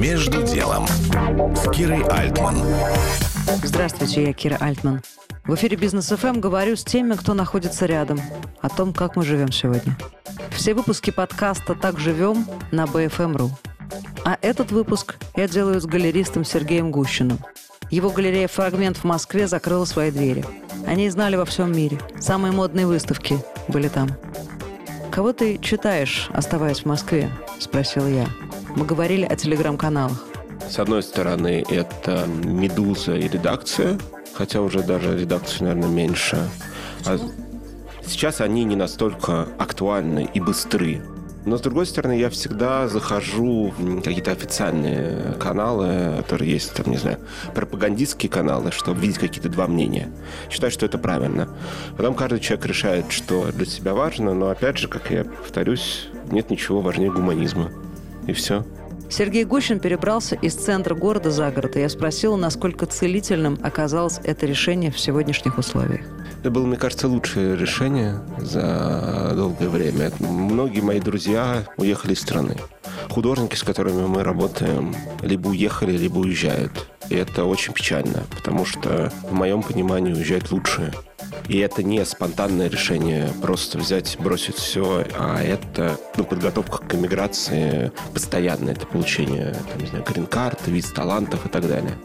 Между делом с Кирой Альтман. Здравствуйте, я Кира Альтман. В эфире Бизнес ФМ говорю с теми, кто находится рядом, о том, как мы живем сегодня. Все выпуски подкаста «Так живем» на BFM.ru. А этот выпуск я делаю с галеристом Сергеем Гущиным. Его галерея «Фрагмент» в Москве закрыла свои двери. Они знали во всем мире. Самые модные выставки были там. «Кого ты читаешь, оставаясь в Москве?» – спросил я. Мы говорили о телеграм-каналах. С одной стороны, это «Медуза» и редакция, хотя уже даже редакции, наверное, меньше. А сейчас они не настолько актуальны и быстры. Но, с другой стороны, я всегда захожу в какие-то официальные каналы, которые есть, там, не знаю, пропагандистские каналы, чтобы видеть какие-то два мнения. Считаю, что это правильно. Потом каждый человек решает, что для себя важно, но, опять же, как я повторюсь, нет ничего важнее гуманизма. И все. Сергей Гущин перебрался из центра города за город, и я спросила, насколько целительным оказалось это решение в сегодняшних условиях. Это было, мне кажется, лучшее решение за долгое время. Многие мои друзья уехали из страны. Художники, с которыми мы работаем, либо уехали, либо уезжают. И это очень печально, потому что, в моем понимании, уезжают лучшие. И это не спонтанное решение просто взять, бросить все, а это ну, подготовка к эмиграции постоянное, это получение, там, не знаю, грин-карты, виз талантов и так далее.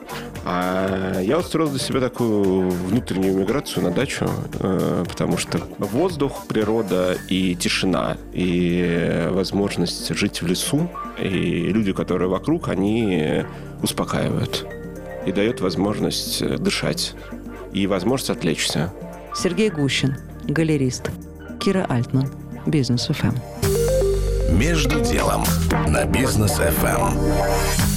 А я устроил для себя такую внутреннюю миграцию на дачу, э, потому что воздух, природа и тишина, и возможность жить в лесу, и люди, которые вокруг, они успокаивают и дают возможность дышать и возможность отвлечься. Сергей Гущин, галерист. Кира Альтман, Бизнес ФМ. Между делом на Бизнес ФМ.